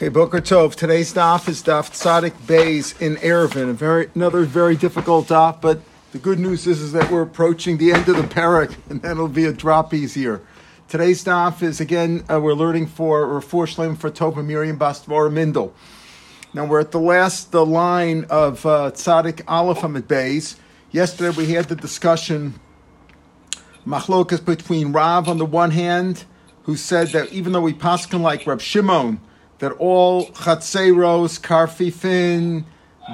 Okay, Boker Tov. Today's daf is daf Tzadik Bays in Eruvin. A very another very difficult daf, but the good news is, is that we're approaching the end of the parak, and that'll be a drop easier. Today's daf is again uh, we're learning for or for Shlem for Tova Miriam Bastvor Mindel. Now we're at the last the line of uh, Tzadik Aleph Bays. Yesterday we had the discussion machlokas between Rav on the one hand, who said that even though we paskin like Rab Shimon that all chatzeros, karfifin,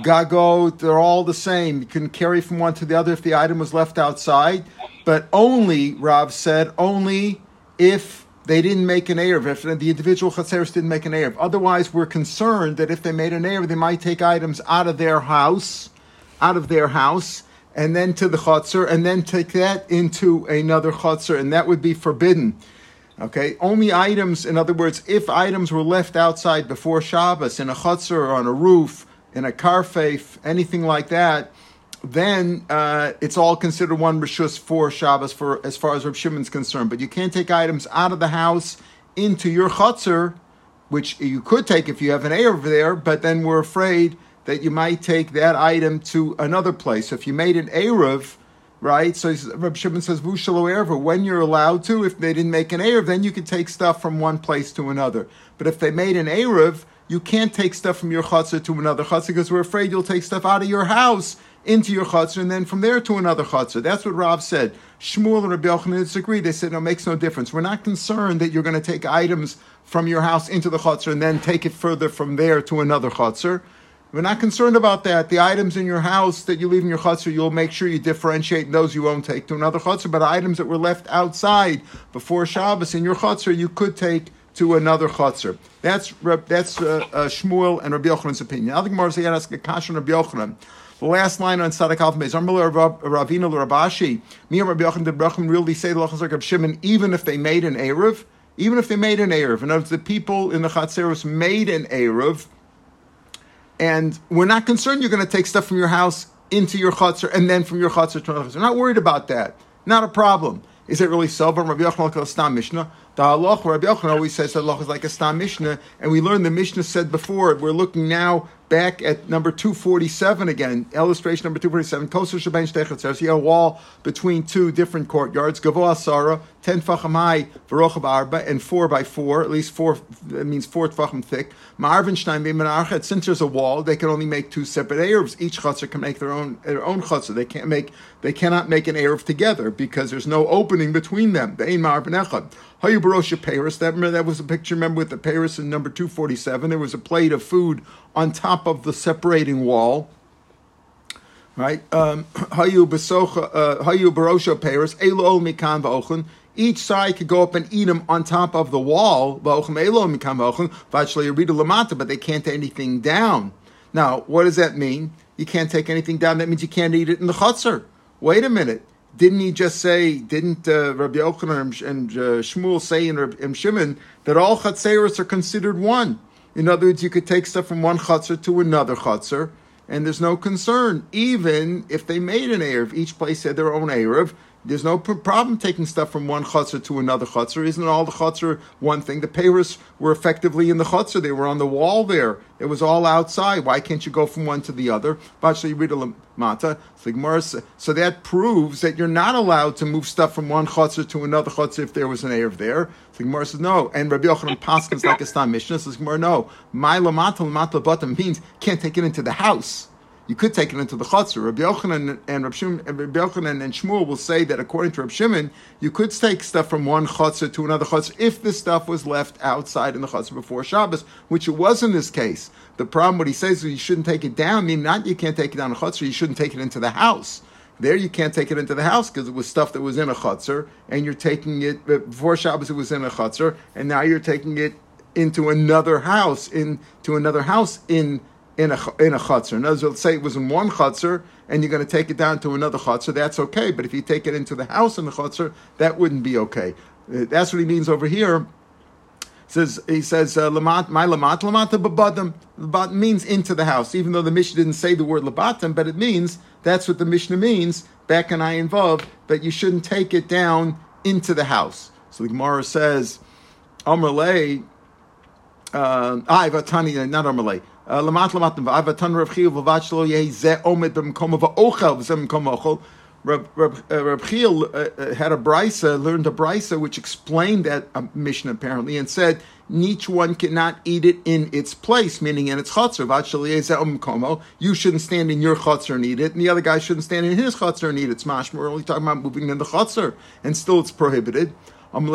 gagot, they're all the same. You can carry from one to the other if the item was left outside, but only, Rav said, only if they didn't make an Erev, if the individual chatzeros didn't make an Erev. Otherwise, we're concerned that if they made an Erev, they might take items out of their house, out of their house, and then to the chotzer, and then take that into another chotzer, and that would be forbidden. Okay, only items, in other words, if items were left outside before Shabbos in a chutzner or on a roof, in a karfeif, anything like that, then uh, it's all considered one rishus for Shabbos for as far as Reb Shimon's concerned. But you can't take items out of the house into your chutzner, which you could take if you have an air over there, but then we're afraid that you might take that item to another place. So if you made an Erev, right? So Reb Shimon says, Vushalo Erva, when you're allowed to, if they didn't make an Erev, then you can take stuff from one place to another. But if they made an Erev, you can't take stuff from your chutzah to another chutzah because we're afraid you'll take stuff out of your house into your chutzah and then from there to another chutzah. That's what Rav said. Shmuel and Rabbi Yochanan disagreed. They said, no, it makes no difference. We're not concerned that you're going to take items from your house into the chutzah and then take it further from there to another chutzah. We're not concerned about that. The items in your house that you leave in your chutzner, you'll make sure you differentiate those you won't take to another chutzner. But items that were left outside before Shabbos in your chutzner, you could take to another chutzner. That's that's uh, uh, Shmuel and Rabbi Yochanan's opinion. Now the Gemara says, ask a kashan Rabbi Yochanan. The last line on Tzadik Aleph is Armila Ravina Rabashi. Me and Rabbi Yochanan did Brachim really say the Lachas like Shimon, even if they made an Erev, even if they made an Erev. In other words, the people in the Chatzeros made an Erev and we're not concerned you're going to take stuff from your house into your chutzner and then from your chutzner to another. We're not worried about that. Not a problem. Is it really so? Rabbi Yochanan Mishnah. The halach, Rabbi Yochanan always says that halach is like a stam Mishnah, and we learned the Mishnah said before. We're looking now back at number 247 again, illustration number 247. Koser Shabain Shtechet See a wall between two different courtyards. Gavo Asara, 10 facham high, Varochav Arba, and 4 by 4, at least 4, that means 4 facham thick. Ma'arvinstein B'menachet, since there's a wall, they can only make two separate Arabs. Each chutzner can make their own their own chutzner. They can't make, they cannot make an Arab together because there's no opening between them. They Ma'arvin Echad. Hayu Barosha Paris. That remember that was a picture. Remember with the Paris in number two forty seven. There was a plate of food on top of the separating wall. Right. Um, Hayu uh, Barosha Paris. Elo Mikan V'Ochen. Each side could go up and eat them on top of the wall, but they can't take anything down. Now, what does that mean? You can't take anything down. That means you can't eat it in the chutzner. Wait a minute. Didn't he just say, didn't uh, Rabbi Yochanan and, uh, Shmuel say in, in Shimon that all chatzeros are considered one? In other words, you could take stuff from one chutzner to another chutzner, and there's no concern. Even if they made an Erev, each place had their own Erev, there's no problem taking stuff from one chutzner to another chutzner. Isn't all the chutzner one thing? The payers were effectively in the chutzner. They were on the wall there. It was all outside. Why can't you go from one to the other? So that proves that you're not allowed to move stuff from one chutzner to another chutzner if there was an Erev there. So Gemara says no. And Rabbi Yochanan Paskins like a Stam Mishnah says Gemara no. My lamata lamata bottom means can't take it into the house you could take it into the chutzner. Rabbi Yochanan and Rabbi, Shimon, Rabbi Yochanan and Shmuel will say that according to Rabbi Shimon, you could take stuff from one chutzner to another chutzner if the stuff was left outside in the chutzner before Shabbos, which it was in this case. The problem, what he says, is you shouldn't take it down. I mean, not you can't take it down a chutzner, you shouldn't take it into the house. There you can't take it into the house because it was stuff that was in a chutzner, and you're taking it uh, before Shabbos. It was in a chutzner, and now you're taking it into another house, into another house in in a in a chutzner. In other words, say it was in one chutzner and you're going to take it down to another chutzner, that's okay. But if you take it into the house in the chutzner, that wouldn't be okay. Uh, that's what he means over here. Says he says uh, lamat my lamat lamata babadim. Labat means into the house, even though the Mishnah didn't say the word labatim, but it means that's what the Mishnah means. Back and I involved, but you shouldn't take it down into the house. So the Gemara says, Amrlay uh, I vatani not Amalei. Lamat lamat Rav ze omed b'mkom v'ochel v'zem b'mkom ochel. Rab, Rab, uh, Rab Chiel uh, uh, had a brisa, learned a brisa which explained that uh, Mishnah apparently, and said each one cannot eat it in its place, meaning in its chutzner. You shouldn't stand in your chutzner and eat it, and the other guy shouldn't stand in his chutzner and eat it. Smash. We're only talking about moving in the chutzner, and still it's prohibited. In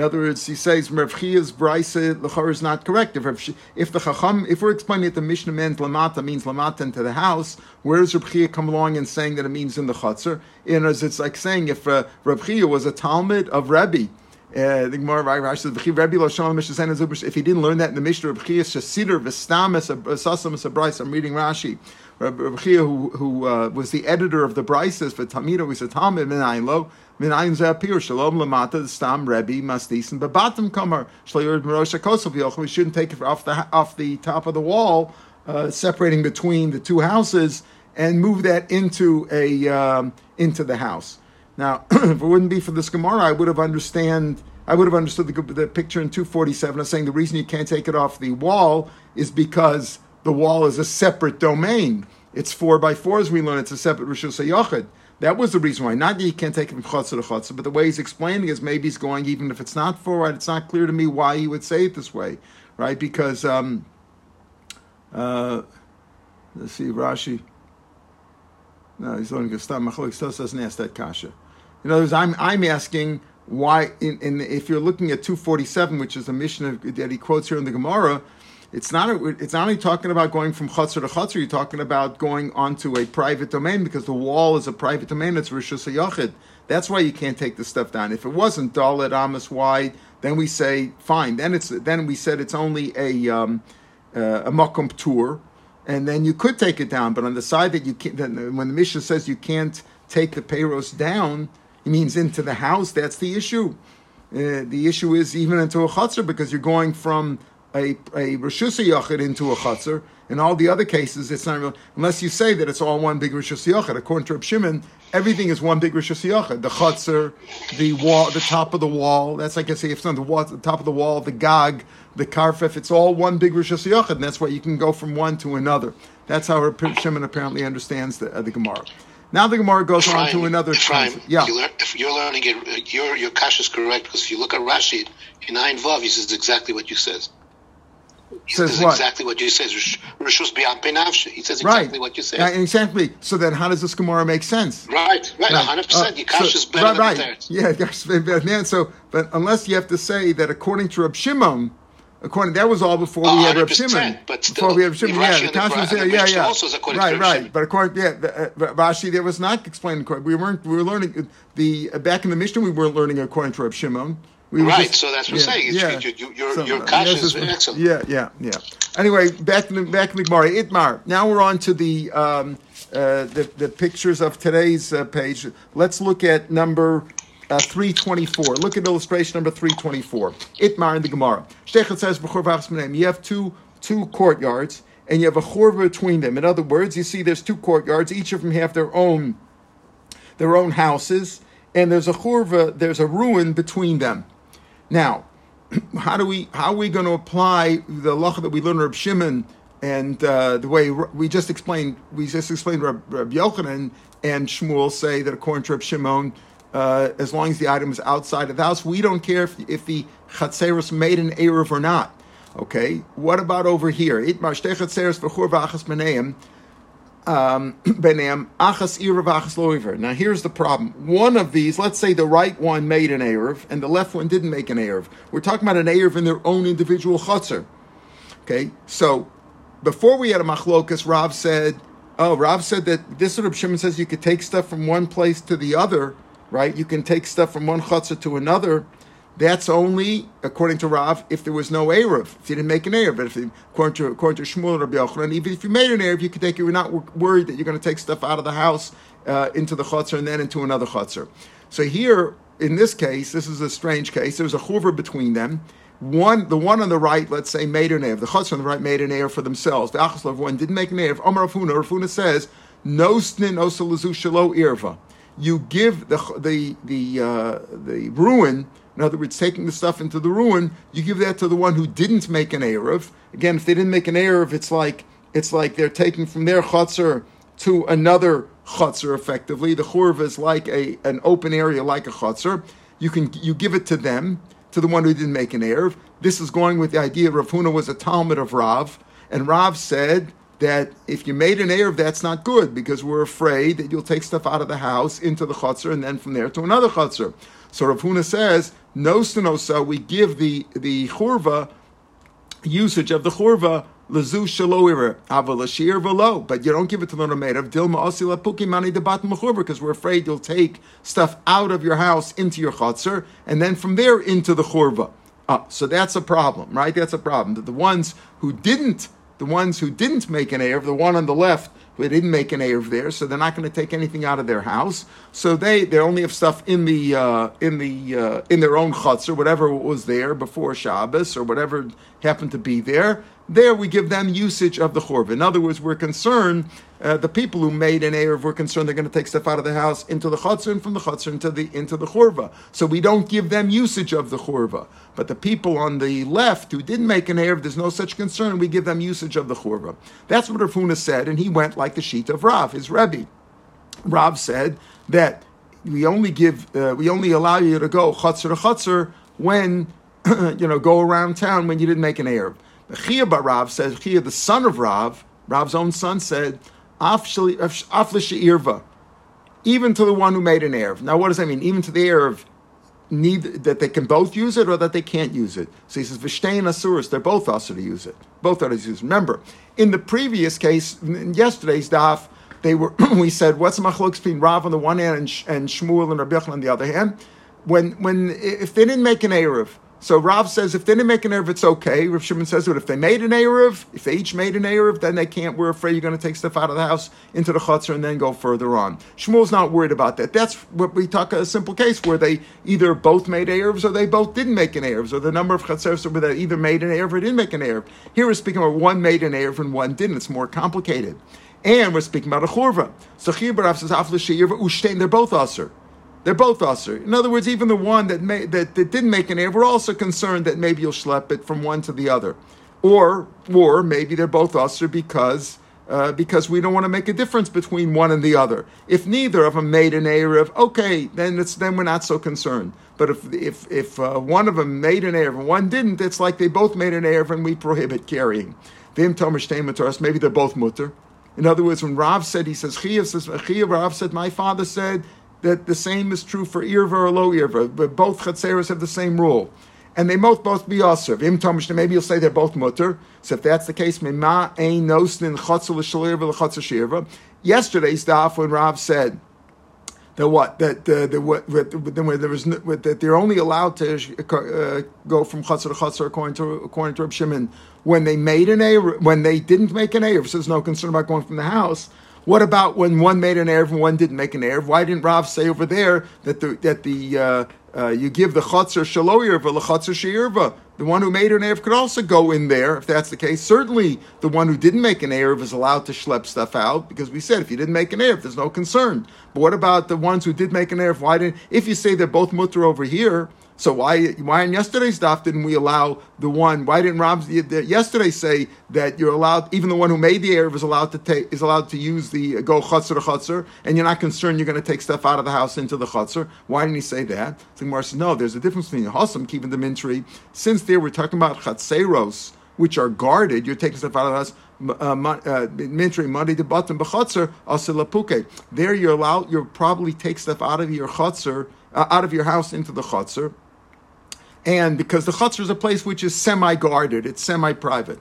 other words, he says Rav Chia's brisa lechor is not correct. If, if the chacham, if we're explaining that the Mishnah meant lamata means lamata into the house, where does Rav Chia come along and saying that it means in the chutzner? In as it's like saying if uh, Rav Chia was a Talmud of Rebbe. Uh, the Gemara Rashi says, If he didn't learn that in the Mishnah, Rav Chia Shasider Vestamis Sasamis Abrais. I'm reading Rashi. Rav Chia, who, who uh, was the editor of the Brises for Tamida, we said Talmud Minayin Lo. Minayin Zapir Shalom Lamata Stam Rebbe Shlayur Merosha Kosov We shouldn't take it off the off the top of the wall, uh, separating between the two houses, and move that into a um, into the house. Now, if it wouldn't be for this Gemara, I would have understand. I would have understood the, the picture in 247 of saying the reason you can't take it off the wall is because the wall is a separate domain. It's four by four, as we learn. It's a separate Rishus HaYachid. That was the reason why. Not that you can't take it from Chotzer to Chotzer, but the way he's explaining is maybe he's going, even if it's not four, right, it's not clear to me why he would say it this way, right? Because, um, uh, let's see, Rashi. No, he's learning Gestam Machalik still doesn't ask that kasha. In other words, I'm, I'm asking why, in, in, if you're looking at 247, which is a Mishnah that he quotes here in the Gemara, it's not a, it's not only talking about going from chutzner to chutzner. You're talking about going onto a private domain because the wall is a private domain. It's rishus yachid. That's why you can't take the stuff down. If it wasn't dalet amos wide, then we say fine. Then it's then we said it's only a um, uh, a makom tour, and then you could take it down. But on the side that you can't, when the Mishnah says you can't take the payros down, it means into the house. That's the issue. Uh, the issue is even into a chutzner because you're going from a, a Rishus Yachid into a Chatzar. In all the other cases, it's not real, unless you say that it's all one big Rishus Yachid. According to Reb Shimon, everything is one big Rishus Yachid. The Chatzar, the wall, the top of the wall, that's like I say, if it's on the, wall, the top of the wall, the Gag, the Karfef, it's all one big Rishus Yachid, and that's why you can go from one to another. That's how Reb Shimon apparently understands the, uh, the Gemara. Now the Gemara goes on to another. Time. Yeah. You learn, if you're learning it, your your kash is correct because if you look at Rashi in Ein Vav, he says exactly what you says. He says says what? exactly what you say. Rishus beyond. He says exactly right. what you say. Yeah, exactly. So then, how does this Gemara make sense? Right, right, Right. hundred Uh, percent. Cash so- is better right, than right. Yeah, Kash is better than- so but unless you have to say that according to Reb Shimon, according that was all before Oh, we had Reb Shimon. but still, before we had Reb Shimon, yeah, the and the Kash Bra- was there, yeah, yeah. also is according to right, right. Shimon. But according, yeah, the, uh, Rashi there was not explained. correct. We weren't. We were learning the uh, back in the Mishnah. We weren't learning according to Reb Shimon. We Right, just- so that's what I'm saying. It's- you- you- your- So, your uh, yes, excellent. Yeah, yeah, yeah. Anyway, back to the back to the Gemara. Itmar. Now we're on to the um, uh, the, the pictures of today's uh, page. Let's look at number uh, 324. Look at illustration number 324. Itmar in the Gemara. Says. You have two two courtyards and you have a chorva between them. In other words, you see there's two courtyards. Each of them have their own their own houses, and there's a churva, there's a ruin between them. Now, how do we how are we going to apply the lacha that we learned Reb Shimon and uh, the way we just explained we just explained Reb, Yochanan and Shmuel say that according to Reb Shimon, uh, as long as the item is outside of the house, we don't care if, if the chatzeros made an eruv or not. Okay, what about over here? Itmar um, Benam, Achas Irav Achas Loiver. Now here's the problem. One of these, let's say the right one made an Erev and the left one didn't make an Erev. We're talking about an Erev in their own individual chutzner. Okay, so before we had a machlokas, Rav said, oh, Rav said that this sort of Shimon says you could take stuff from one place to the other, right? You can take stuff from one chutzner to another. That's only, according to Rav, if there was no Erev, if you didn't make an Erev. But if according to according to Shmuel Rabbi Yochanan, even if you made an Erev, you could take it. You're not worried that you're going to take stuff out of the house uh, into the chutzner and then into another chutzner. So here, in this case, this is a strange case. There was a chuver between them. One, the one on the right, let's say, made an Erev. The chutzner on the right made an Erev for themselves. The Achaslav one didn't make an Erev. Omar Rav Huna, Rafuna says, no snin osalazu shalo irva. You give the the the uh, the ruin In other words, taking the stuff into the ruin, you give that to the one who didn't make an erev. Again, if they didn't make an erev, it's like it's like they're taking from their chutzner to another chutzner. Effectively, the churva is like a an open area, like a chutzner. You can you give it to them, to the one who didn't make an erev. This is going with the idea Rav Huna was a Talmud of Rav, and Rav said that if you made an erev, that's not good because we're afraid that you'll take stuff out of the house into the chutzner and then from there to another chutzner. So Rav Huna says, no stenosa, we give the the churva usage of the churva lezu shaloir avalashir velo, but you don't give it to the nomaid of dilma osila puki mani debat because we're afraid you'll take stuff out of your house into your chutzner and then from there into the churva. Uh, so that's a problem, right? That's a problem. That the ones who didn't, the ones who didn't make an Erev, the one on the left who didn't make an Erev there, so they're not going to take anything out of their house. So they they only have stuff in the uh, in the uh, in their own chutz or whatever was there before Shabbos or whatever happened to be there. There we give them usage of the chorva. In other words, we're concerned, uh, the people who made an Erev, we're concerned they're going to take stuff out of the house into the chutzner and from the chutzner into the, into the chorva. So we don't give them usage of the chorva. But the people on the left who didn't make an Erev, there's no such concern, we give them usage of the chorva. That's what Rav Huna said, and he went like the sheet of Rav, his Rebbe. Rav said that we only give, uh, we only allow you to go chutzner to chutzner when, you know, go around town when you didn't make an Erev. Chia Bar Rav says, Chia, the son of Rav, Rav's own son, said, Aflisha even to the one who made an Erev. Now, what does that mean? Even to the Erev, need that they can both use it or that they can't use it. So he says, Vishtein Asuris, they're both also to use it. Both are to use it. Remember, in the previous case, in yesterday's daf, they were we said, what's the machlokes between Rav on the one hand and, and Shmuel and Rabbi on the other hand? When, when, if they didn't make an Erev, so Rav says if they didn't make an Erev, it's okay. Rav Shimon says, but if they made an Erev, if they each made an Erev, then they can't. We're afraid you're going to take stuff out of the house into the chutzner and then go further on. Shmuel's not worried about that. That's what we talk a simple case where they either both made Erevs or they both didn't make an Erev, or the number of where they either made an Erev or didn't make an Erev. Here we're speaking about one made an Erev and one didn't. It's more complicated. And we're speaking about a churva. So Chiyah says, Afla Ushtain, they're both usher. They're both usher. In other words, even the one that, may, that, that didn't make an Erev, we're also concerned that maybe you'll schlep it from one to the other. Or, or maybe they're both usher because, uh, because we don't want to make a difference between one and the other. If neither of them made an Erev, okay, then, it's, then we're not so concerned. But if, if, if uh, one of them made an Erev and one didn't, it's like they both made an Erev and we prohibit carrying. Vim Tomer maybe they're both mutter. In other words, when Rav said, he says, Chiyav says, Chiyav, Rav said, my father said, that the same is true for irva or low irva, but both chatzeros have the same rule. And they both both be aser. Im tomish, maybe you'll say they're both mutter. So if that's the case, mema ein nosnin. Yesterday's daf when Rav said that what that uh, the, what, when there was that they're only allowed to uh, go from chotzer to chotzer according to according to Reb Shimon when they made an a when they didn't make an a. So there's no concern about going from the house. What about when one made an Erev and one didn't make an Erev? Why didn't Rav say over there that the, that the uh, uh, you give the Chatzar Shaloyerva, the Chatzar Sheirva? The one who made an Erev could also go in there if that's the case. Certainly, the one who didn't make an Erev is allowed to schlep stuff out because we said if you didn't make an Erev, there's no concern. But what about the ones who did make an Erev? Why didn't, if you say they're both mutter over here, so why why in yesterday's daf didn't we allow the one? Why didn't Rav yesterday say that you're allowed? Even the one who made the erev is allowed to take is allowed to use the uh, go chutzner chutzner, and you're not concerned you're going to take stuff out of the house into the chutzner. Why didn't he say that? So Gemara says no. There's a difference between Hossam keeping the mintry. Since there we're talking about chatzeros which are guarded, you're taking stuff out of the house. Uh, mintry money to button b'chutzer asilapuke. There you're allowed. You'll probably take stuff out of your chutzner, uh, out of your house into the chutzner and because the chutzner is a place which is semi-guarded, it's semi-private.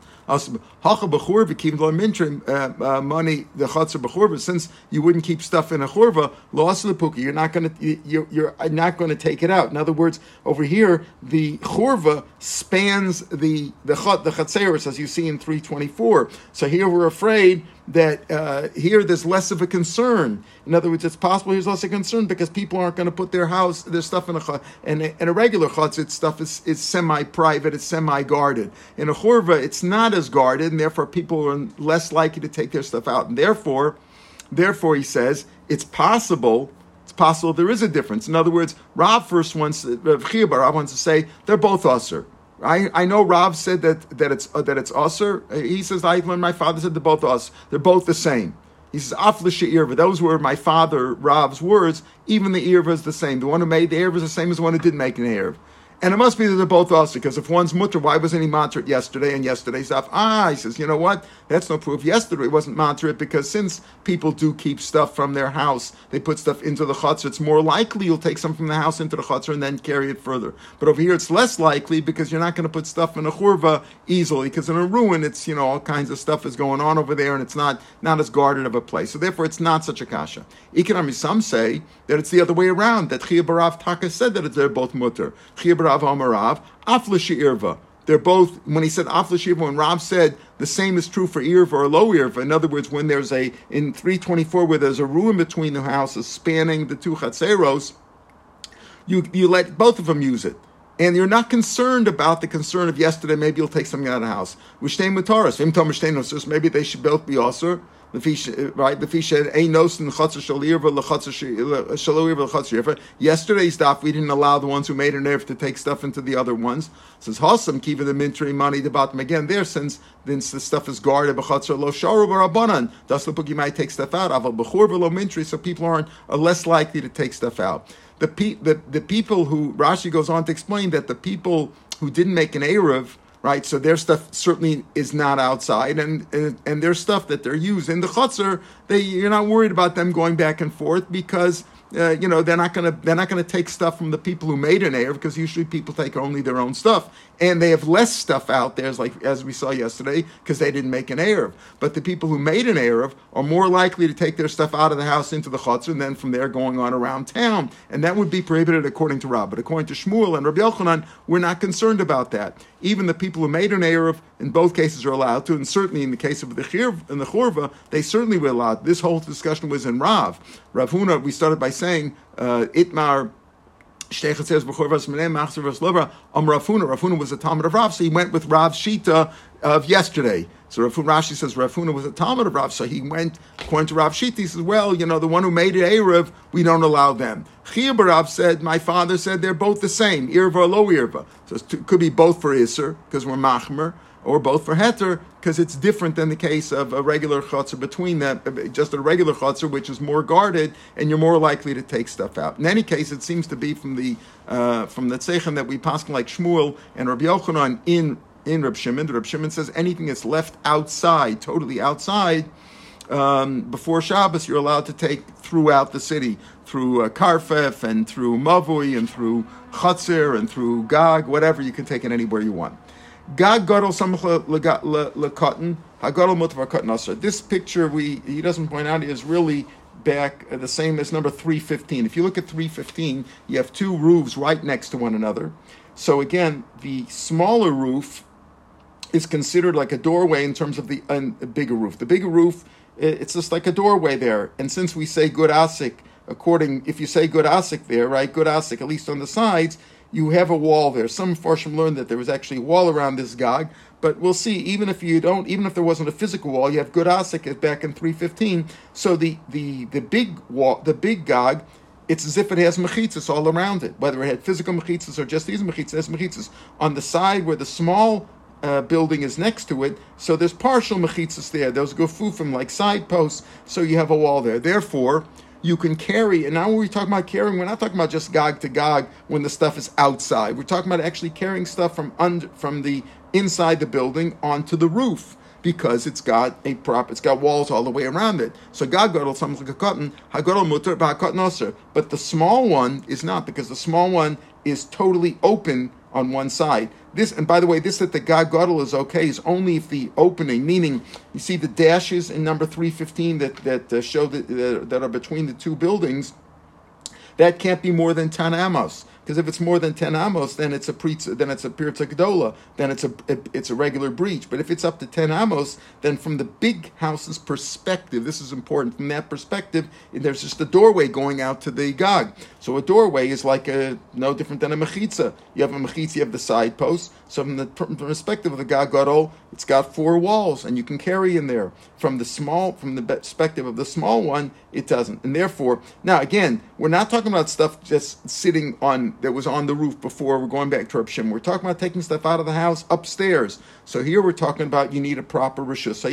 Uh, uh, money the b'churva. Since you wouldn't keep stuff in a churva, lost lepuki, you're not going to you're, not going to take it out. In other words, over here the churva spans the the chut the chatzeris as you see in three twenty four. So here we're afraid that uh, here there's less of a concern. In other words, it's possible here's less of a concern because people aren't going to put their house, their stuff in a. And in a regular chutz, its stuff is, is semi-private, it's semi-guarded. In a churva, it's not as guarded, and therefore people are less likely to take their stuff out. And therefore, therefore, he says it's possible. It's possible there is a difference. In other words, Rav first wants, Rav Rav wants to say they're both usher. I, I know Rav said that that it's uh, that it's usher. He says I learned my father said they're both us. They're both the same. He says aflisha irva. Those were my father Rav's words. Even the irva is the same. The one who made the irva is the same as the one who didn't make an irva. And it must be that they're both us, because if one's mutter, why wasn't he matrit yesterday and yesterday's stuff? Ah, he says, you know what? That's no proof. Yesterday wasn't matrit because since people do keep stuff from their house, they put stuff into the chutzner, it's more likely you'll take some from the house into the chutzner and then carry it further. But over here it's less likely because you're not going to put stuff in a churva easily, because in a ruin, it's, you know, all kinds of stuff is going on over there and it's not, not as guarded of a place. So therefore it's not such a kasha. Economy, some say that it's the other way around, that Chia Barav Taka said that they're both mutter. Chia Barav Amarav, Afla Irva. They're both, when he said Afla when Rav said the same is true for Irva or low Irva, in other words, when there's a, in 324, where there's a ruin between the houses spanning the two Chatzeros, you, you let both of them use it. And you're not concerned about the concern of yesterday, maybe you'll take something out of the house. Maybe they should both be also right? Yesterday's stuff we didn't allow the ones who made an erf to take stuff into the other ones. Since Hossam kiva the mintri money the bottom again there since since the stuff is guarded b'chatzar lo sharu b'rabanan. Thus the might take stuff out. Aval b'chur v'lo mintri, so people aren't are less likely to take stuff out. The, pe- the the people who Rashi goes on to explain that the people who didn't make an erev right? So their stuff certainly is not outside, and and, and their stuff that they're using the chutzner, they you're not worried about them going back and forth because uh, you know they're not to they're not to take stuff from the people who made an air because usually people take only their own stuff and they have less stuff out there as like as we saw yesterday because they didn't make an erev but the people who made an erev are more likely to take their stuff out of the house into the chutzner and then from there going on around town. And that would be prohibited according to Rab but according to Shmuel and Rabbi Yochanan we're not concerned about that. Even the people who made an erev in both cases are allowed to. And certainly in the case of the chirv and the chorva they certainly were allowed. This whole discussion was in Rav. Rav Huna we started by saying uh, Itmar. Shtechet says before Vasmane Machzer Vaslova Am Rav Huna. Rafuna was a Talmud of Rav, so he went with Rav Shita of yesterday. So Rav Rashi says Rav Huna was a Talmud of Rav, so he went according to Rav Shita. He says, well, you know, the one who made it Erev, we don't allow them. Chia Barav said, my father said they're both the same, Irva or low Irva. So it could be both for Isser because we're Machmer or both for heter, because it's different than the case of a regular chutzner between them, just a regular chutzner, which is more guarded, and you're more likely to take stuff out. In any case, it seems to be from the uh, from the tzeichen that we pass like Shmuel and Rabbi Yochanan in in Reb Shimon. Reb Shimon says anything that's left outside, totally outside, um, before Shabbos, you're allowed to take throughout the city, through uh, Karfef and through Mavui and through Chatzir and through Gag, whatever, you can take it anywhere you want. This picture we he doesn't point out is really back uh, the same as number 315. If you look at 315, you have two roofs right next to one another. So again, the smaller roof is considered like a doorway in terms of the uh, bigger roof. The bigger roof, it's just like a doorway there. And since we say good asik, according if you say good asik there, right, good asik at least on the sides, you have a wall there. Some Farshim learned that there was actually a wall around this Gog, but we'll see. Even if you don't, even if there wasn't a physical wall, you have good Asik back in 315. So the the the big wall, the big Gog, it's as if it has mechitzas all around it. Whether it had physical mechitzas or just these mechitzas, has mechitzas on the side where the small uh, building is next to it, so there's partial mechitzas there. Those gufufim like side posts, so you have a wall there. Therefore, you can carry. And now when we talk about carrying, we're not talking about just gog to gog when the stuff is outside. We're talking about actually carrying stuff from under from the inside the building onto the roof because it's got a prop, it's got walls all the way around it. So gag gadol something like a cotton, hagadol mutter ba'kat But the small one is not because the small one is totally open on one side. This, and by the way, this that the Gadol is okay is only if the opening, meaning you see the dashes in number 315 that, that uh, show that, uh, that are between the two buildings, that can't be more than 10 amos. Because if it's more than ten amos, then it's a pre, then it's a pirza gedola, then it's a it's a regular breach. But if it's up to ten amos, then from the big house's perspective, this is important. From that perspective, there's just a doorway going out to the gog. So a doorway is like a no different than a mechitza. You have a mechitza, you have the side post. So from the perspective of the gag gadol, it's got four walls, and you can carry in there. From the small, from the perspective of the small one, it doesn't. And therefore, now again, we're not talking about stuff just sitting on that was on the roof before. We're going back to Reb We're talking about taking stuff out of the house upstairs. So here we're talking about you need a proper rishus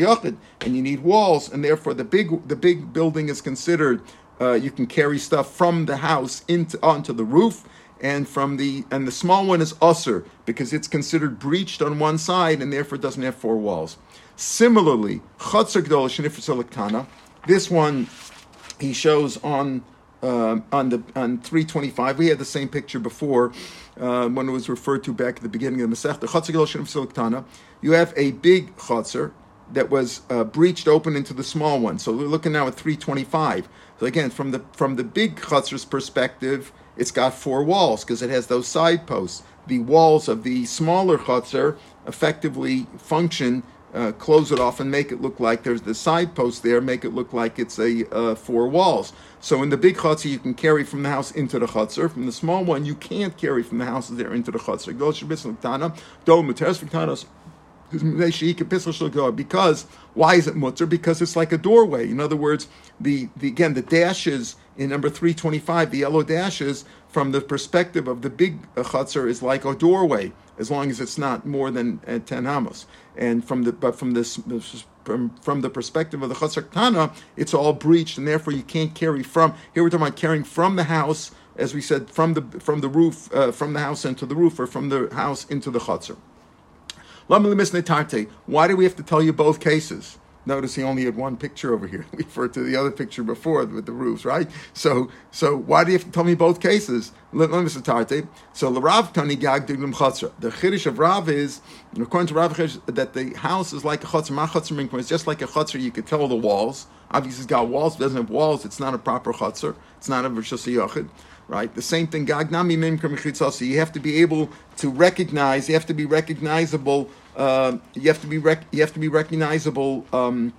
and you need walls, and therefore the big the big building is considered. Uh, you can carry stuff from the house into onto the roof and from the and the small one is usser because it's considered breached on one side and therefore doesn't have four walls. Similarly, chatzar gdol This one he shows on uh, on the on 325. We had the same picture before uh, when it was referred to back at the beginning of the Masech. The chatzar gdol You have a big chatzar that was uh, breached open into the small one. So we're looking now at 325. So again, from the from the big chatzar's perspective it's got four walls because it has those side posts. The walls of the smaller chutzner effectively function, uh, close it off and make it look like there's the side post there, make it look like it's a uh, four walls. So in the big chutzner, you can carry from the house into the chutzner. From the small one, you can't carry from the house there into the chutzner. Because why is it mutter? Because it's like a doorway. In other words, the, the again the dashes in number 325, the yellow dashes from the perspective of the big chutzner is like a doorway, as long as it's not more than uh, 10 amos. And from the but from this from, from the perspective of the chutzner tana, it's all breached, and therefore you can't carry from. Here we're talking about carrying from the house, as we said, from the from the roof, uh, from the house into the roof, or from the house into the chutzner. Why do we have to tell you both cases? Notice he only had one picture over here. We referred to the other picture before with the roofs, right? So, so why do you have to tell me both cases? Let, me start. Eh? So the Rav Tani Gag Diglim Chatzra. The Chiddush of Rav is, according to Rav that the house is like a Chatzra. Ma Chatzra It's just like a Chatzra. You could tell the walls. Obviously, it's got walls. It doesn't have walls. It's not a proper Chatzra. It's not a Rishas Yachid right? The same thing, you have to be able to recognize, you have to be recognizable uh, you have to be rec- you have to be recognizable um,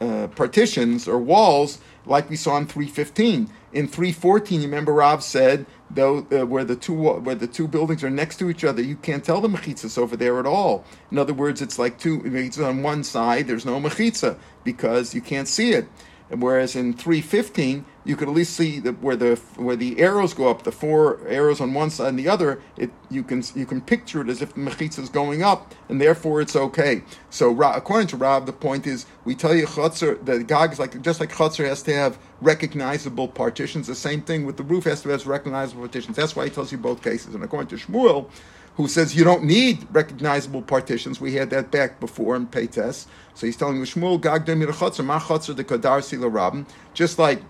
uh, partitions or walls, like we saw in 315. In 314, you remember Rav said though uh, where the two where the two buildings are next to each other, you can't tell the mechitzas over there at all. In other words, it's like two mechitzas on one side. There's no mechitza because you can't see it. Whereas in 315, you could at least see the, where the where the arrows go up, the four arrows on one side and the other. It you can you can picture it as if the mechitza is going up, and therefore it's okay. So according to Rav, the point is we tell you chutzner the gag is like just like chutzner has to have recognizable partitions. The same thing with the roof has to have recognizable partitions. That's why he tells you both cases. And according to Shmuel, who says you don't need recognizable partitions. We had that back before in Peites. So he's telling Shmuel Gag Ma the Kadar Sila Just like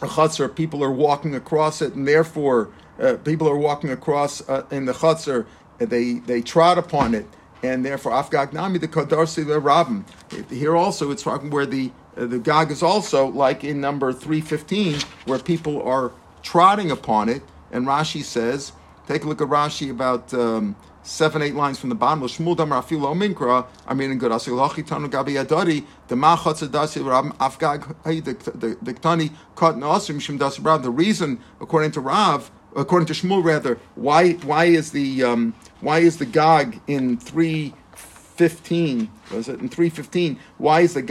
a chutzner, people are walking across it, and therefore uh, people are walking across uh, in the chutzner, they they trod upon it, and therefore afgag nami the kadarsi rabim. Here also it's talking where the uh, the gag is also like in number three fifteen where people are trotting upon it, and Rashi says, take a look at Rashi about. Um, seven, eight lines from the bottom. I mean, in good. The the tani. The reason, according to Rav, according to Shmuel rather, why why is the um, why is the gag in three fifteen? Was it in three fifteen? Why is the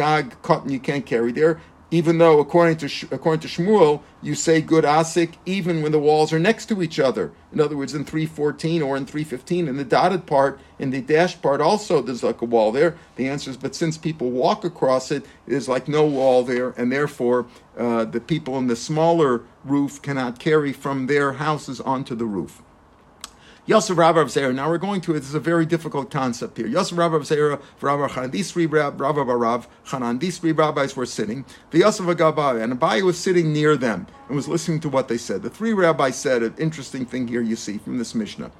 cut and you can't carry there? Even though according to according to Shmuel, you say good asik even when the walls are next to each other. In other words, in 314 or in 315, in the dotted part, in the dashed part, also there's like a wall there. The answer is, but since people walk across it, there's like no wall there, and therefore uh, the people in the smaller roof cannot carry from their houses onto the roof. Yosef Rav Rav Zera. Now we're going to. This is a very difficult concept here. Yosef Rav Rav Zera, Rav Chanan. These three Rav Rav Rav Chanan. These three rabbis were sitting. The Yosef Agabai and Abai was sitting near them and was listening to what they said. The three rabbis said an interesting thing here. You see from this Mishnah.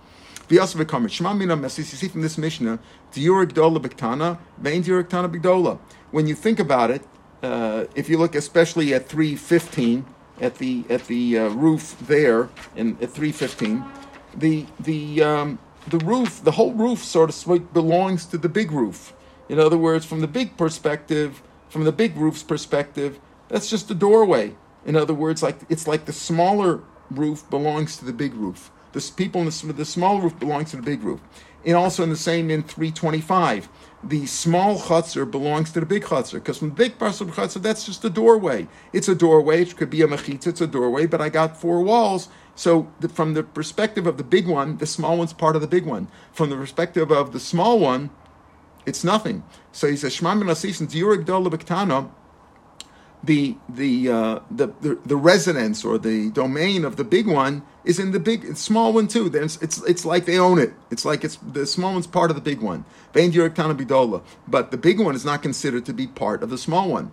V'yosef v'kamet. Shema mina mesis. You see from this Mishnah. Diurik dola b'ktana. Vein. When you think about it, uh, if you look especially at 315, at the at the uh, roof there in at 315 the the um, the roof, the whole roof, sort of belongs to the big roof. In other words, from the big perspective, from the big roof's perspective, that's just a doorway. In other words, like it's like the smaller roof belongs to the big roof. The people in the, the small roof belongs to the big roof. And also in the same in 325, the small chutzner belongs to the big chutzner because from the big chutzner, that's just a doorway. It's a doorway. It could be a mechitza. It's a doorway, but I got four walls. So the, from the perspective of the big one, the small one's part of the big one. From the perspective of the small one, it's nothing. So he says, Shema min asisin diurig dola the the, uh, the the the residence or the domain of the big one is in the big small one too. Then it's, it's like they own it. It's like it's the small one's part of the big one. But the big one is not considered to be part of the small one.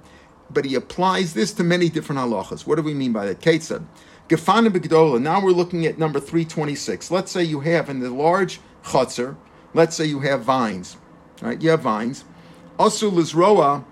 But he applies this to many different halachas. What do we mean by that? Kate said, Gefana b'gdola. Now we're looking at number three twenty six. Let's say you have in the large chutzner. Let's say you have vines, right? You have vines. Also lizroa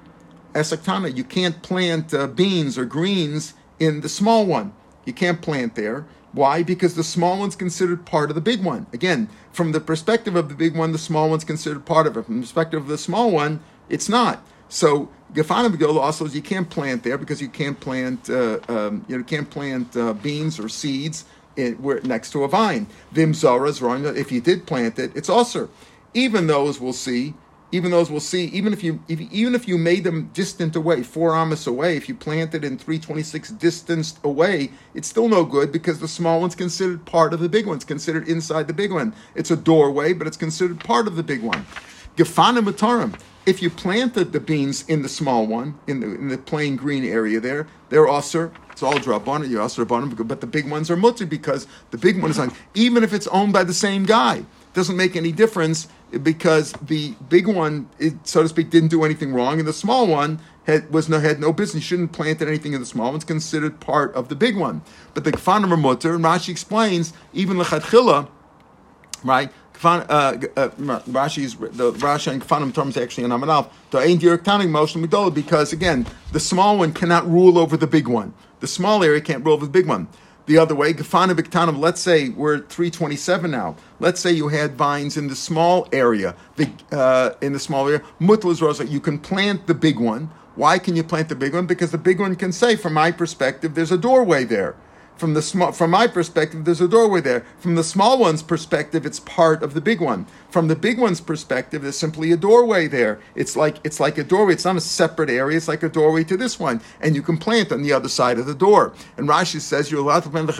esaktana. You can't plant uh, beans or greens in the small one. You can't plant there. Why? Because the small one's considered part of the big one. Again, from the perspective of the big one, the small one's considered part of it. From the perspective of the small one, it's not. So Gefana Begola also is you can't plant there because you can't plant uh, um, you know can't plant uh, beans or seeds in, where, next to a vine. Vim Zora's wrong. If you did plant it, it's also. Even those we'll see even those we'll see, even if you if, even if you made them distant away, four amas away, if you planted in 326 distanced away, it's still no good because the small one's considered part of the big one. It's considered inside the big one. It's a doorway, but it's considered part of the big one. Gefanim matarim. If you planted the beans in the small one, in the in the plain green area there, they're usher. It's all drabon, you're usher but the big ones are mutter because the big one is on. Even if it's owned by the same guy, it doesn't make any difference because the big one, it, so to speak, didn't do anything wrong, and the small one had was no had no business. Shouldn't planted anything in the small one. It's considered part of the big one. But the kfanim are mutter, and Rashi explains even lechatchila, right? Uh, uh, Rashi's the Rashi and Kfanim terms actually in Amanal. The ain direct tanning motion midola because again the small one cannot rule over the big one. The small area can't rule over the big one the other way. Gefana Biktanim, let's say we're 327 now. Let's say you had vines in the small area, the, uh, in the small area. Mutlas Rosa, you can plant the big one. Why can you plant the big one? Because the big one can say, from my perspective, there's a doorway there. From the small, from my perspective, there's a doorway there. From the small one's perspective, it's part of the big one. From the big one's perspective, there's simply a doorway there. It's like it's like a doorway. It's not a separate area. It's like a doorway to this one, and you can plant on the other side of the door. And Rashi says you're allowed to plant the.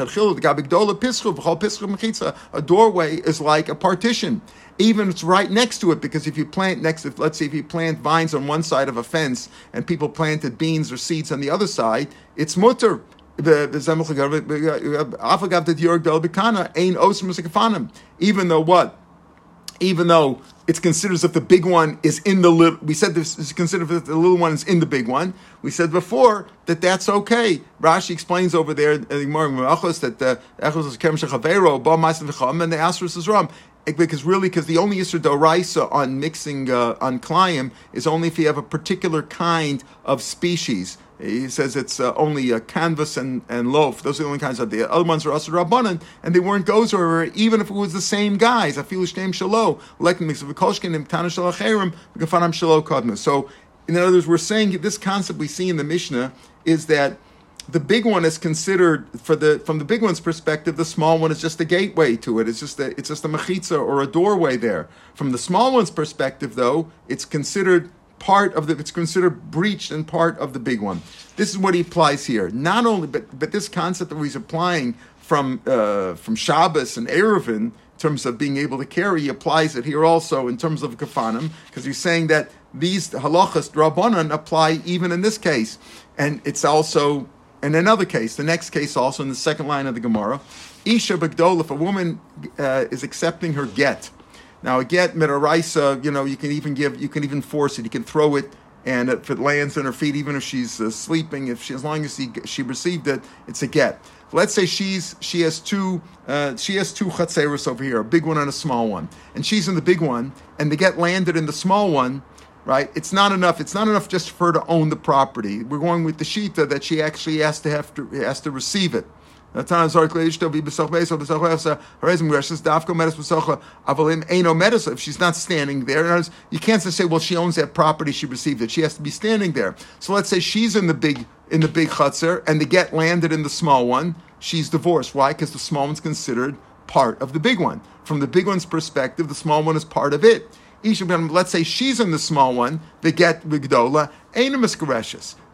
A doorway is like a partition even it's right next to it because if you plant next to let's say if you plant vines on one side of a fence and people planted beans or seeds on the other side it's mutter even though what even though it's considered as if the big one is in the little, we said this is considered if the little one is in the big one. We said before that that's okay. Rashi explains over there in the that the Echos is Kem Shechavero, Ba Ma'asim and the Asrus is Ram. Because really, because the only Yisr Doraisa on mixing uh, on Klayim is only if you have a particular kind of species. He says it's uh, only a canvas and, and loaf. Those are the only kinds of the other ones are Asr Rabbanan, and they weren't gozer, even if it was the same guys. Like mix of Kolshkin and Tana Shalacherim, Gafanam Shalo Kadnu. So, in other words, we're saying this concept we see in the Mishnah is that the big one is considered for the from the big one's perspective, the small one is just a gateway to it. It's just a it's just a mechitza or a doorway there. From the small one's perspective, though, it's considered part of the it's considered breached and part of the big one. This is what he applies here. Not only, but but this concept that he's applying from uh, from Shabbos and Eruvin in terms of being able to carry, he applies it here also in terms of kafanim because he's saying that these halachas drabanan apply even in this case, and it's also in another case, the next case also in the second line of the Gemara, Isha Bagdol, if a woman uh, is accepting her get. Now a get mitaraisa, you know, you can even give, you can even force it, you can throw it, and if it lands on her feet, even if she's uh, sleeping, if she, as long as she, she received it, it's a get. Let's say she's she has two uh, she has two chatzeros over here, a big one and a small one, and she's in the big one, and the get landed in the small one right? It's not enough. It's not enough just for her to own the property. We're going with the shita that she actually has to have to has to receive it. If she's not standing there, you can't just say, "Well, she owns that property; she received it." She has to be standing there. So let's say she's in the big in the big chutzner, and the get landed in the small one. She's divorced. Why? Because the small one's considered part of the big one. From the big one's perspective, the small one is part of it. Let's say she's in the small one, the get Vigdola, ain't a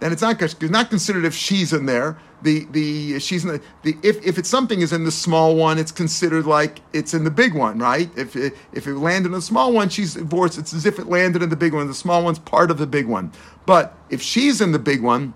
Then it's not, not considered if she's in there. The the she's in the, the if, if it's something is in the small one, it's considered like it's in the big one, right? If it, if it landed in the small one, she's divorced. It's as if it landed in the big one. The small one's part of the big one. But if she's in the big one,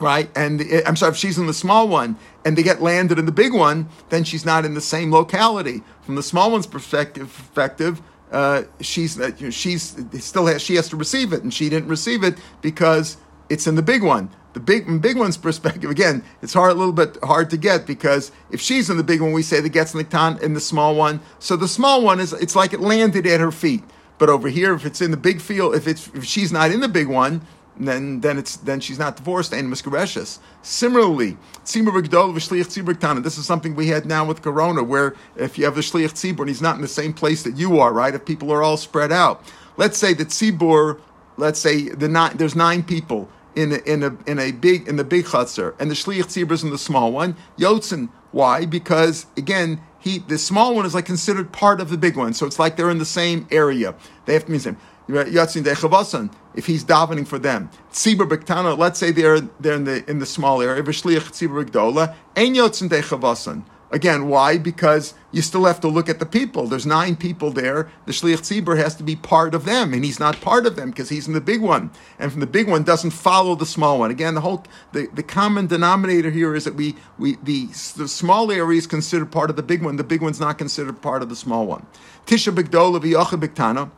right? And it, eh, I'm sorry, if she's in the small one and they get landed in the big one, then she's not in the same locality. From the small one's perspective, perspective uh, she's uh, she's still has she has to receive it, and she didn't receive it because it's in the big one. The big big one's perspective again, it's hard a little bit hard to get because if she's in the big one, we say the gets niktan in the small one. So the small one is it's like it landed at her feet. But over here, if it's in the big field, if it's if she's not in the big one, then then it's then she's not divorced and miscareshes. Similarly, this is something we had now with Corona, where if you have a shliach tzibur and he's not in the same place that you are, right? If people are all spread out, let's say that tzibur, let's say the nine, there's nine people in a, in a in a big in the big chutzner, and the shliach tzibur is in the small one. Yotzen, why? Because again, he the small one is like considered part of the big one, so it's like they're in the same area. They have to be the same. If he's davening for them, tzibur. Let's say they're they're in the in the small area. V'shliach tzibur gdola. Ein dechavasan. Again, why? Because you still have to look at the people. There's nine people there. The Shliach Tzibur has to be part of them, and he's not part of them because he's in the big one. And from the big one doesn't follow the small one. Again, the whole the, the common denominator here is that we we the, the small area is considered part of the big one. The big one's not considered part of the small one. Tisha Bigdola v'Yacha Biktana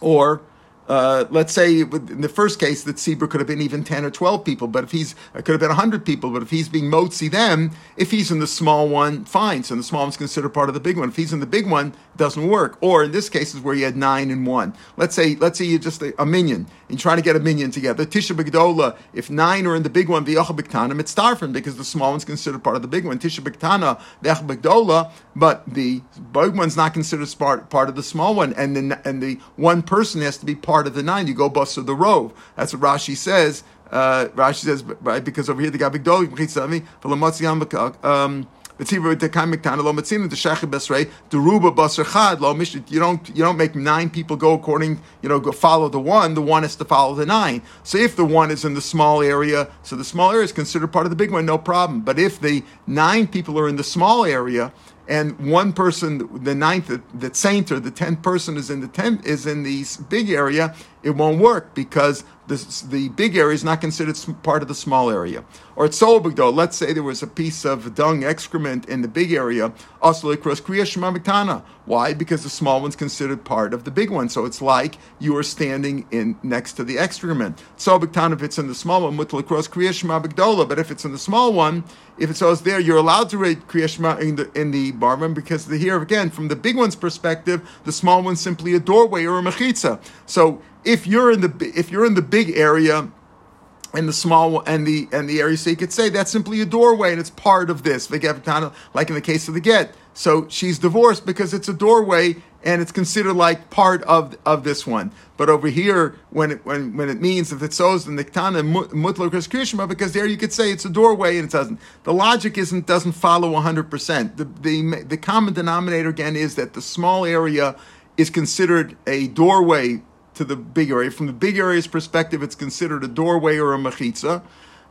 or uh, let's say in the first case that Sibra could have been even 10 or 12 people, but if he's, it could have been 100 people, but if he's being motzi them, if he's in the small one, fine. So the small one's considered part of the big one. If he's in the big one, it doesn't work. Or in this case is where you had nine and one. Let's say, let's say you're just a, a minyan and trying to get a minion together. Tisha B'Gdola, if nine are in the big one, the B'Ktana, it's starfin because the small one's considered part of the big one. Tisha B'Ktana, B'Gdola, but the big one's not considered part, part of the small one. And the, and the one person has to be part part of the nine. You go bust of the rove. That's what Rashi says. Uh, Rashi says, right, because over here the Gabig Doli, um, you don't you don't make nine people go according you know go follow the one. The one has to follow the nine. So if the one is in the small area, so the small area is considered part of the big one, no problem. But if the nine people are in the small area, and one person, the ninth, the saint or the tenth person is in the tenth is in the big area, it won't work because this, the big area is not considered part of the small area. Or it's so big though. Let's say there was a piece of dung excrement in the big area. Also across Kriya Bigtana. Why? Because the small one's considered part of the big one. So it's like you are standing in next to the excrement. So if it's in the small one, mitlakros kriyas shema b'dola. but if it's in the small one, if it's says there, you're allowed to read Kriya in the in the barman because the, here again, from the big one's perspective, the small one's simply a doorway or a mechitza. So if you're in the if you're in the big area and the small and the and the area, so you could say that's simply a doorway and it's part of this. Like in the case of the get, so she's divorced because it's a doorway and it's considered like part of of this one. But over here, when it, when when it means if it sows the niktana mutlo krishma, because there you could say it's a doorway and it doesn't. The logic isn't doesn't follow hundred percent. The the the common denominator again is that the small area is considered a doorway to the big area. From the big area's perspective, it's considered a doorway or a mechitza,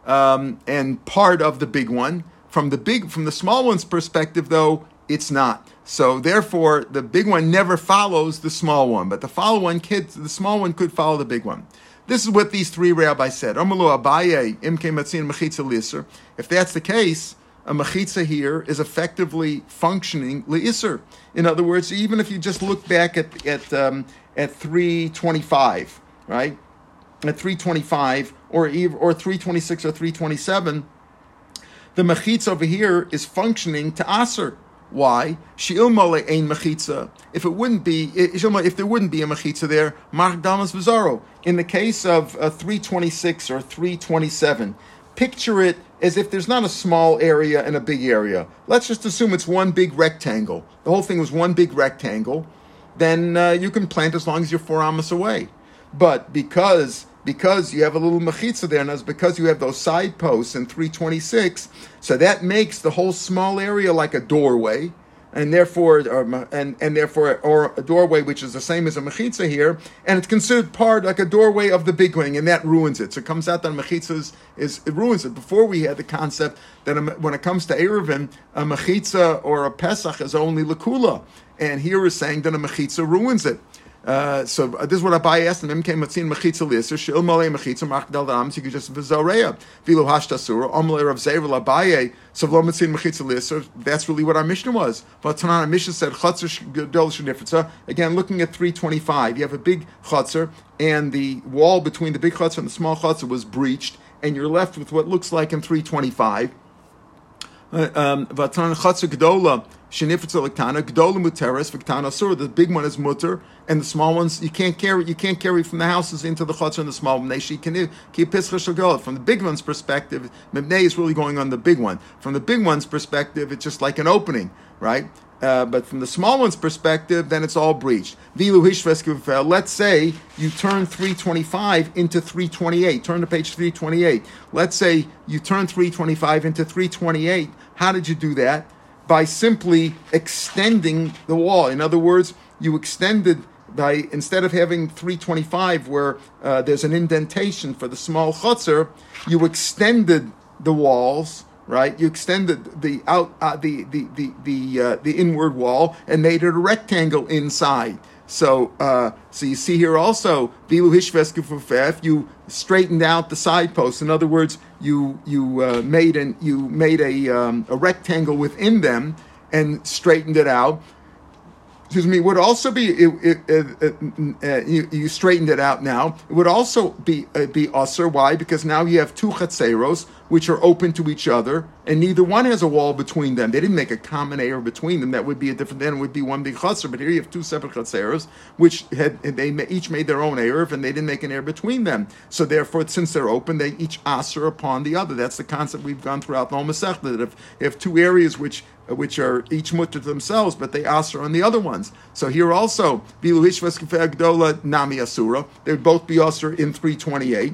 um, and part of the big one. From the big, from the small one's perspective, though, it's not. So therefore, the big one never follows the small one, but the follow one kid, the small one could follow the big one. This is what these three rabbis said. If that's the case, a mechitza here is effectively functioning leisser. In other words, even if you just look back at at um, at 325, right? At 325 or or 326 or 327, the mechitza over here is functioning to aser. Why? She'ilmale ein mechitza. If it wouldn't be, if there wouldn't be a mechitza there, mark damas v'zaro. In the case of uh, 326 or 327, picture it as if there's not a small area and a big area. Let's just assume it's one big rectangle. The whole thing was one big rectangle. Then uh, you can plant as long as you're four amas away. But because because you have a little mechitza there, and that's because you have those side posts in 326, so that makes the whole small area like a doorway. And therefore, or, and and therefore, or a doorway which is the same as a mechitza here, and it's considered part like a doorway of the big wing, and that ruins it. So it comes out that mechitza is, it ruins it. Before we had the concept that when it comes to Eruvin, a mechitza or a pesach is only lakula, and here is saying that a mechitza ruins it. Uh, so uh, this is what Abai asked him. Came matzin mechitza liser shil malei mechitza machdal dam. So you could just vizoreya vilu hashtasura omle rav zevel Abaye so lo matzin mechitza liser. That's really what our mission was. But Tanan mission said chatzar gadol shenifritza. Again, looking at three twenty five, you have a big chatzar, and the wall between the big chatzar and the small chatzar was breached, and you're left with what looks like in three twenty five. Uh, um, Vatan chatzar gadola v'ktana sur. The big one is mutter and the small ones you can't carry. You can't carry from the houses into the chutzner and the small one. They can keep From the big one's perspective, mibnei is really going on the big one. From the big one's perspective, it's just like an opening, right? Uh, but from the small one's perspective, then it's all breached. Let's say you turn 325 into 328. Turn to page 328. Let's say you turn 325 into 328. How did you do that? By simply extending the wall. In other words, you extended by instead of having 325 where uh, there's an indentation for the small chutzner, you extended the walls, right? You extended the out uh, the the the the, uh, the inward wall and made it a rectangle inside. So uh, so you see here also vilu hishveskufufef. You straightened out the side posts. In other words, you you uh, made an you made a um, a rectangle within them and straightened it out excuse me, would also be it, it, it, you, you, straightened it out now. It would also be uh, be. Why? Because now you have two chatzeros which are open to each other, and neither one has a wall between them. They didn't make a common air between them. That would be a different. Then it would be one big chatzer. But here you have two separate chatzeros, which had they each made their own air, and they didn't make an air between them. So therefore, since they're open, they each usher upon the other. That's the concept we've gone throughout the whole Masechta. That if, if two areas which which are each mutter themselves, but they asr on the other ones. So here also, Nami Asura, they would both be asr in 328.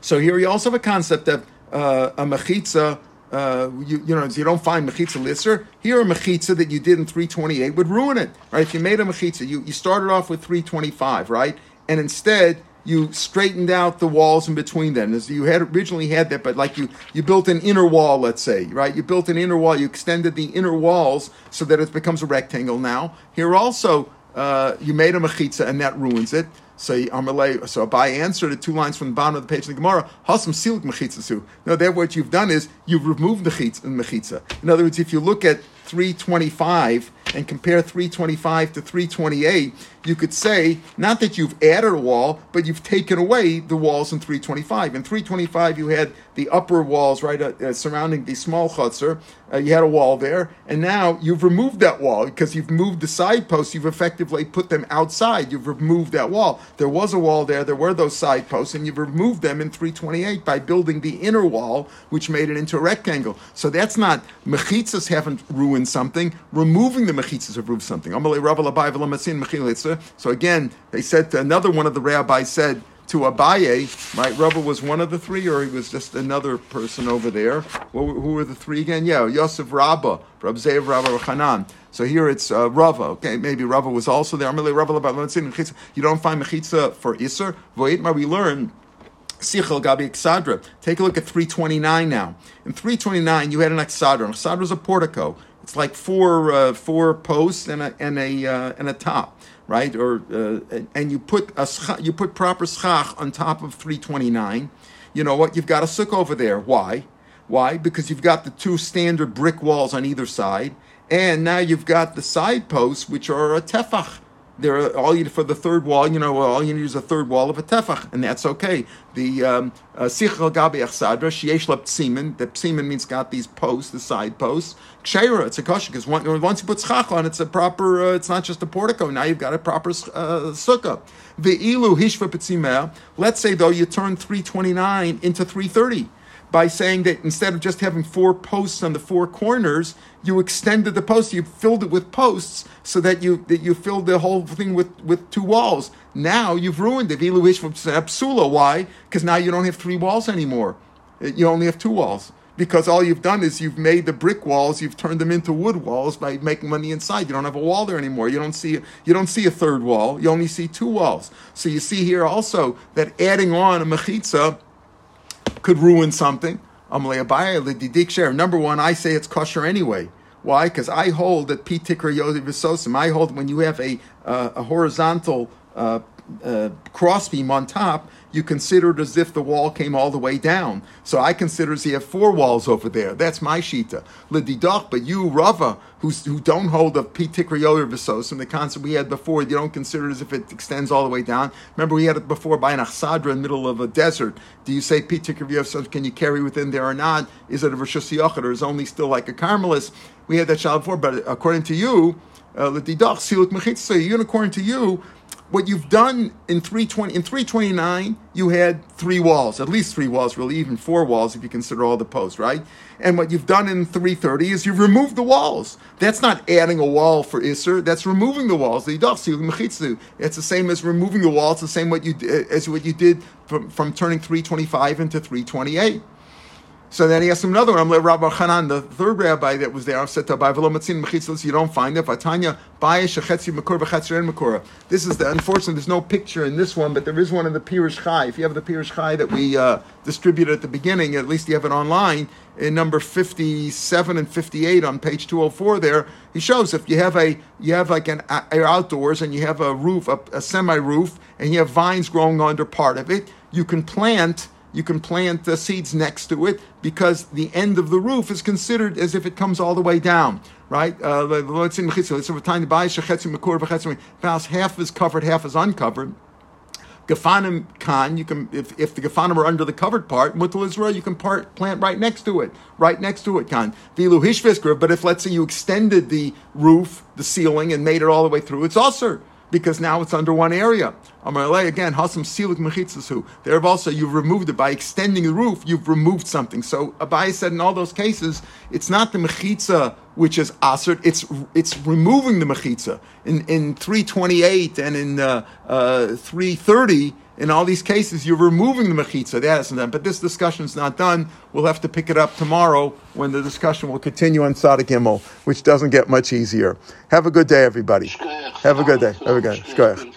So here you also have a concept of uh, a mechitza. Uh, you, you know, you don't find mechitza lister. Here, a mechitza that you did in 328 would ruin it, right? If you made a mechitza, you, you started off with 325, right? And instead, you straightened out the walls in between them. As you had originally had that, but like you you built an inner wall, let's say, right? You built an inner wall. You extended the inner walls so that it becomes a rectangle. Now here also uh, you made a mechitza, and that ruins it. So Amalei, so Abai answered it two lines from the bottom of the page in the Gemara. Hasam silik mechitza No, there what you've done is you've removed the mechitza. In other words, if you look at 325 and compare 325 to 328, you could say not that you've added a wall, but you've taken away the walls in 325. In 325, you had the upper walls right uh, uh, surrounding the small chutzner. Uh, you had a wall there, and now you've removed that wall because you've moved the side posts. You've effectively put them outside. You've removed that wall. There was a wall there. There were those side posts, and you've removed them in 328 by building the inner wall, which made it into a rectangle. So that's not mechitzas haven't ruined something. Removing the mechitzas of ruined something. So again, they said to another one of the rabbis said to Abaye, right? Rava was one of the three, or he was just another person over there. Who, who were the three again? Yeah, Yosef Rabba, Rab Zev Rabba. So here it's uh, Rava. Okay, maybe Rava was also there. You don't find mechitza for Isser. We learn Sichel Gabi Exadra. Take a look at 329 now. In 329, you had an Exadra. An Exadra is a portico. It's like four uh, four posts and a and a uh, and a top, right? Or uh, and you put a you put proper schach on top of 329. You know what? You've got a sukkah over there. Why? Why? Because you've got the two standard brick walls on either side, and now you've got the side posts, which are a tefach. There, all you for the third wall, you know, all you need is a third wall of a tefach, and that's okay. The um, uh, sichel gabi achsadra sheyesh psimen. The psimen means got these posts, the side posts. Ksheira, it's a kosher because once you put schach on, it's a proper. Uh, it's not just a portico. Now you've got a proper uh, sukkah. The ilu hishva. Let's say though you turn three twenty nine into three thirty by saying that instead of just having four posts on the four corners, you extended the post, you filled it with posts so that you that you filled the whole thing with, with two walls. Now you've ruined it. Why? Because now you don't have three walls anymore. You only have two walls. because all you've done is you've made the brick walls, you've turned them into wood walls by making money inside. You don't have a wall there anymore. You don't see you don't see a third wall. You only see two walls. So you see here also that adding on a mechitza could ruin something. Number one, I say it's kosher anyway. Why? Because I hold that pitikra yodi I hold when you have a uh, a horizontal uh, uh, crossbeam on top, you consider it as if the wall came all the way down. So I consider as you have four walls over there. That's my shita. Lididach, but you, Rava, who's, who don't hold a pitikriyoyer visos, and the concept we had before, you don't consider it as if it extends all the way down. Remember, we had it before by an achsadra in the middle of a desert. Do you say pitikriyoyer can you carry within there or not? Is it a rishus or is only still like a carmelis? We had that shal before, but according to you, uh, according to you, what you've done in 320 in 329 you had three walls at least three walls really even four walls if you consider all the posts right? And what you've done in 330 is you've removed the walls. That's not adding a wall for Isser that's removing the walls. It's the same as removing the walls the same what you as what you did from, from turning 325 into 328 so then he asked him another one. Rabbi Hanan, the third rabbi that was there. said to You don't find it. Vatanya This is the unfortunately. There's no picture in this one, but there is one in the Pirish Chai. If you have the Pirish Chai that we uh, distributed at the beginning, at least you have it online in number 57 and 58 on page 204. There he shows if you have a you have like an outdoors and you have a roof, a, a semi roof, and you have vines growing under part of it, you can plant you can plant the seeds next to it because the end of the roof is considered as if it comes all the way down, right? Uh, let's say half is covered, half is uncovered. Gefanim kan, you can if, if the gefanim are under the covered part, mutal Israel, you can part, plant right next to it, right next to it kan. Vilu hishviskra, but if let's say you extended the roof, the ceiling, and made it all the way through, it's also because now it's under one area. Amarle again, hasam silik mechitzasu. There have also you've removed it by extending the roof. You've removed something. So Abai said in all those cases, it's not the mechitza which is asert. It's it's removing the mechitza in in three twenty eight and in uh, uh, three thirty. In all these cases, you're removing the mechitza. That isn't done. But this discussion is not done. We'll have to pick it up tomorrow when the discussion will continue on Sadik Himmel, which doesn't get much easier. Have a good day, everybody. Have a good day. Have a good day.